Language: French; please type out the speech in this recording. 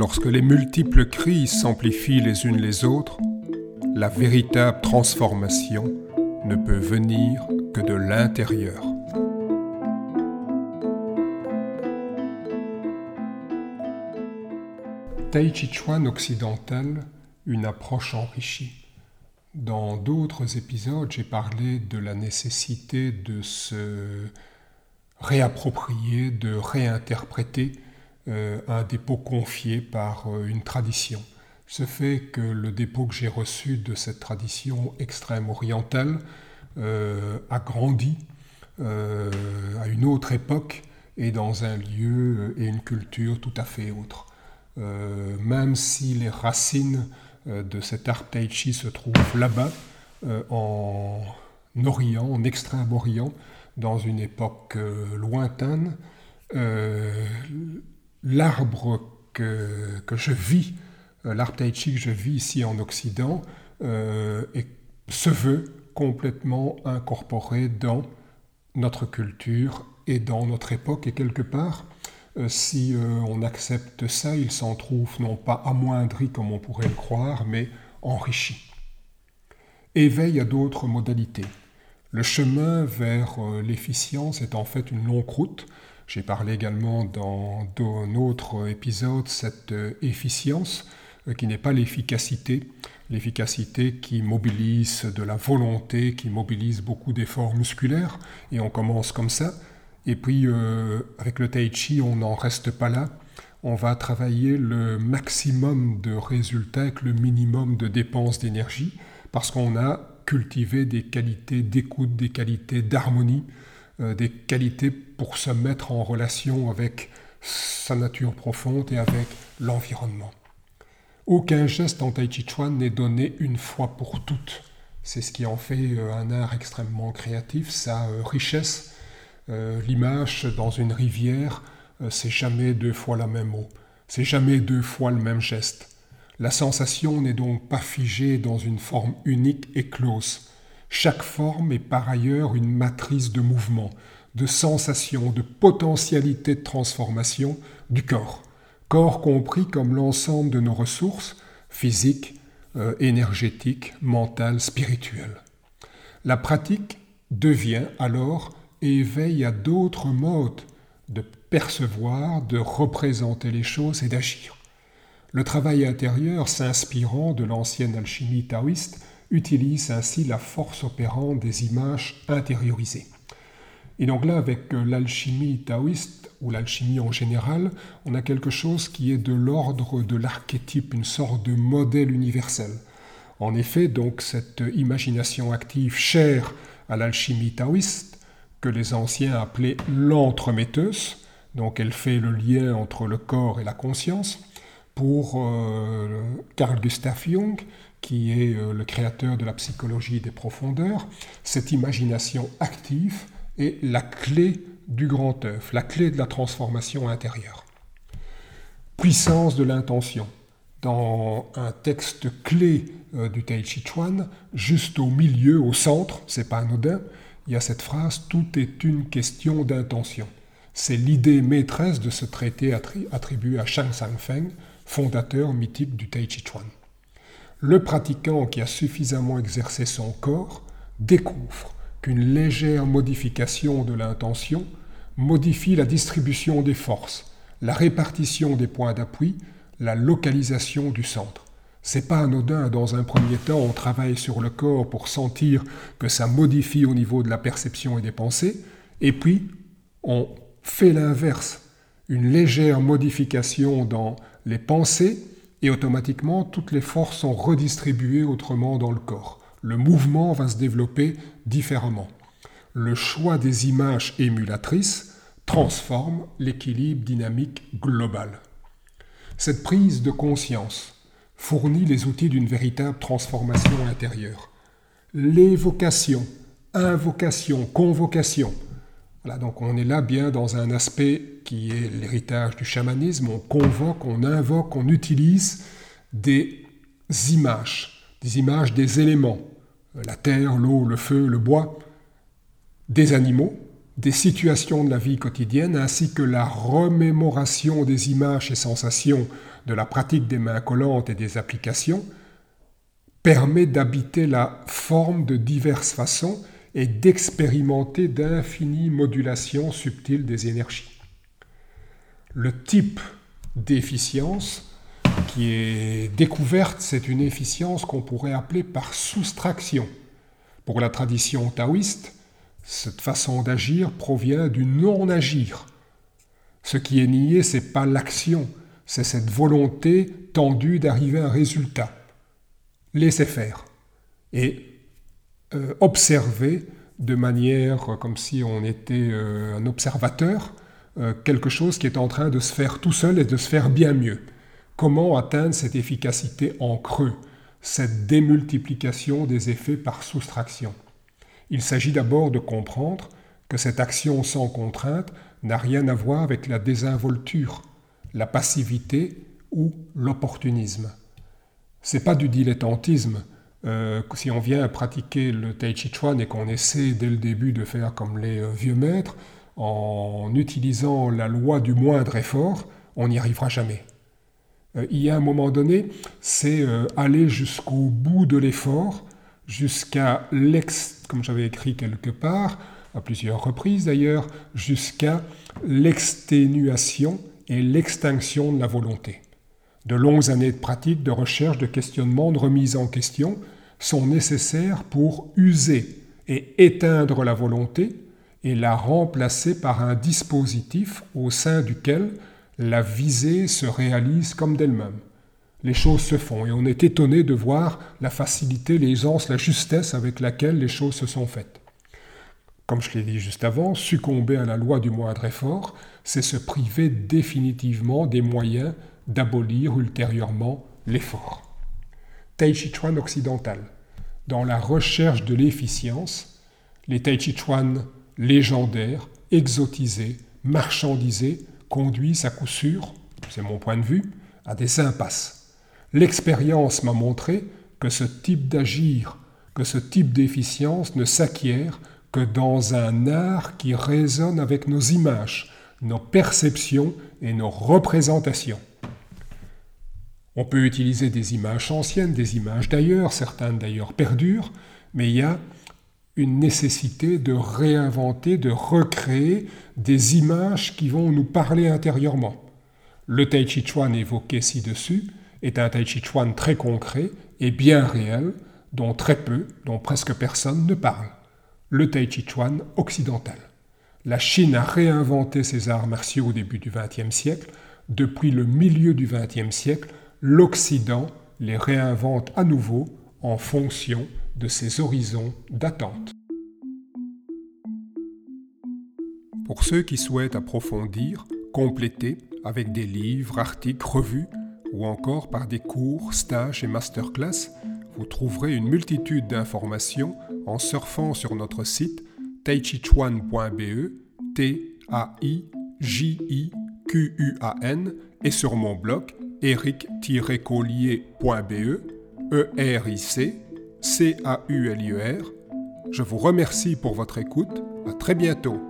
Lorsque les multiples crises s'amplifient les unes les autres, la véritable transformation ne peut venir que de l'intérieur. Tai Chi Chuan occidental, une approche enrichie. Dans d'autres épisodes, j'ai parlé de la nécessité de se réapproprier, de réinterpréter un dépôt confié par euh, une tradition. Ce fait que le dépôt que j'ai reçu de cette tradition extrême orientale euh, a grandi à une autre époque et dans un lieu et une culture tout à fait autre. même si les racines de cet art tai se trouvent là-bas, en Orient, en Extrême-Orient, dans une époque lointaine, l'arbre que, que, je vis, euh, l'arbre tai chi que je vis ici en Occident, euh, se veut complètement incorporé dans notre culture et dans notre époque. Et quelque part, euh, si on accepte ça, il s'en trouve non pas amoindri comme on pourrait le croire, mais enrichi. Éveil à d'autres modalités. Le chemin vers l'efficience est en fait une longue route j'ai parlé également dans un autre épisode cette euh, efficience euh, qui n'est pas l'efficacité, l'efficacité qui mobilise de la volonté, qui mobilise beaucoup d'efforts musculaires, et on commence comme ça. Et puis euh, avec le tai chi, on n'en reste pas là. On va travailler le maximum de résultats avec le minimum de dépenses d'énergie, parce qu'on a cultivé des qualités d'écoute, des qualités d'harmonie, des qualités pour se mettre en relation avec sa nature profonde et avec l'environnement. Aucun geste en Tai Chi Chuan n'est donné une fois pour toutes. C'est ce qui en fait euh, un art extrêmement créatif, sa euh, richesse. L'image dans une rivière, c'est jamais deux fois la même eau, c'est jamais deux fois le même geste. La sensation n'est donc pas figée dans une forme unique et close. Chaque forme est par ailleurs une matrice de mouvement, de sensation, de potentialité de transformation du corps. Corps compris comme l'ensemble de nos ressources physiques, euh, énergétiques, mentales, spirituelles. La pratique devient alors éveil à d'autres modes de percevoir, de représenter les choses et d'agir. Le travail intérieur, s'inspirant de l'ancienne alchimie taoïste, utilise ainsi la force opérante des images intériorisées. Et donc là, avec euh, l'alchimie taoïste, ou l'alchimie en général, on a quelque chose qui est de l'ordre de l'archétype, une sorte de modèle universel. En effet, donc cette imagination active chère à l'alchimie taoïste, que les anciens appelaient l'entremetteuse, donc elle fait le lien entre le corps et la conscience, pour euh, Carl Gustav Jung, qui est euh, le créateur de la psychologie des profondeurs, cette imagination active est la clé du grand œuvre, la clé de la transformation intérieure. Puissance de l'intention. Dans un texte clé euh, du Tai Chi Chuan, juste au milieu, au centre, c'est pas anodin, il y a cette phrase Tout est une question d'intention. C'est l'idée maîtresse de ce traité attribué à Shang Sang Feng, fondateur mythique du Tai Chi Chuan le pratiquant qui a suffisamment exercé son corps découvre qu'une légère modification de l'intention modifie la distribution des forces, la répartition des points d'appui, la localisation du centre. C'est pas anodin, dans un premier temps, on travaille sur le corps pour sentir que ça modifie au niveau de la perception et des pensées, et puis on fait l'inverse, une légère modification dans les pensées et automatiquement toutes les forces sont redistribuées autrement dans le corps. Le mouvement va se développer différemment. Le choix des images émulatrices transforme l'équilibre dynamique global. Cette prise de conscience fournit les outils d'une véritable transformation intérieure. L'évocation, invocation, convocation, voilà, donc on est là bien dans un aspect qui est l'héritage du chamanisme. On convoque, on invoque, on utilise des images, des images des éléments, la terre, l'eau, le feu, le bois, des animaux, des situations de la vie quotidienne ainsi que la remémoration des images et sensations de la pratique des mains collantes et des applications permet d'habiter la forme de diverses façons et d'expérimenter d'infinies modulations subtiles des énergies. Le type d'efficience qui est découverte, c'est une efficience qu'on pourrait appeler par soustraction. Pour la tradition taoïste, cette façon d'agir provient du non-agir. Ce qui est nié, c'est pas l'action, c'est cette volonté tendue d'arriver à un résultat. Laissez faire et euh, observer de manière comme si on était euh, un observateur euh, quelque chose qui est en train de se faire tout seul et de se faire bien mieux. Comment atteindre cette efficacité en creux, cette démultiplication des effets par soustraction? Il s'agit d'abord de comprendre que cette action sans contrainte n'a rien à voir avec la désinvolture, la passivité ou l'opportunisme. C'est pas du dilettantisme. Euh, si on vient pratiquer le Tai Chi Chuan et qu'on essaie dès le début de faire comme les euh, vieux maîtres, en utilisant la loi du moindre effort, on n'y arrivera jamais. Euh, il y a un moment donné, c'est aller jusqu'au bout de l'effort, jusqu'à l'ex, comme j'avais écrit quelque part, à plusieurs reprises d'ailleurs, jusqu'à l'exténuation et l'extinction de la volonté. De longues années de pratique, de recherche, de questionnement, de remise en question sont nécessaires pour user et éteindre la volonté et la remplacer par un dispositif au sein duquel la visée se réalise comme d'elle-même. Les choses se font et on est étonné de voir la facilité, l'aisance, la justesse avec laquelle les choses se sont faites. Comme je l'ai dit juste avant, succomber à la loi du moindre effort, c'est se priver définitivement des moyens d'abolir ultérieurement l'effort. Tai Chi Chuan occidental. Dans la recherche de l'efficience, les Tai Chuan légendaires, exotisés, marchandisés, conduisent à coup sûr, c'est mon point de vue, à des impasses. L'expérience m'a montré que ce type d'agir, que ce type d'efficience ne s'acquiert que dans un art qui résonne avec nos images, nos perceptions et nos représentations. On peut utiliser des images anciennes, des images d'ailleurs, certaines d'ailleurs perdurent, mais il y a une nécessité de réinventer, de recréer des images qui vont nous parler intérieurement. Le Tai Chi Chuan évoqué ci-dessus est un Tai Chi Chuan très concret et bien réel, dont très peu, dont presque personne ne parle. Le Tai Chi Chuan occidental. La Chine a réinventé ses arts martiaux au début du XXe siècle. Depuis le milieu du XXe siècle, l'Occident les réinvente à nouveau en fonction de ses horizons d'attente. Pour ceux qui souhaitent approfondir, compléter avec des livres, articles, revues ou encore par des cours, stages et masterclass, vous trouverez une multitude d'informations en surfant sur notre site taichichuan.be, T-A-I-J-I-Q-U-A-N, et sur mon blog eric-collier.be, E-R-I-C, C-A-U-L-I-E-R. Je vous remercie pour votre écoute. À très bientôt.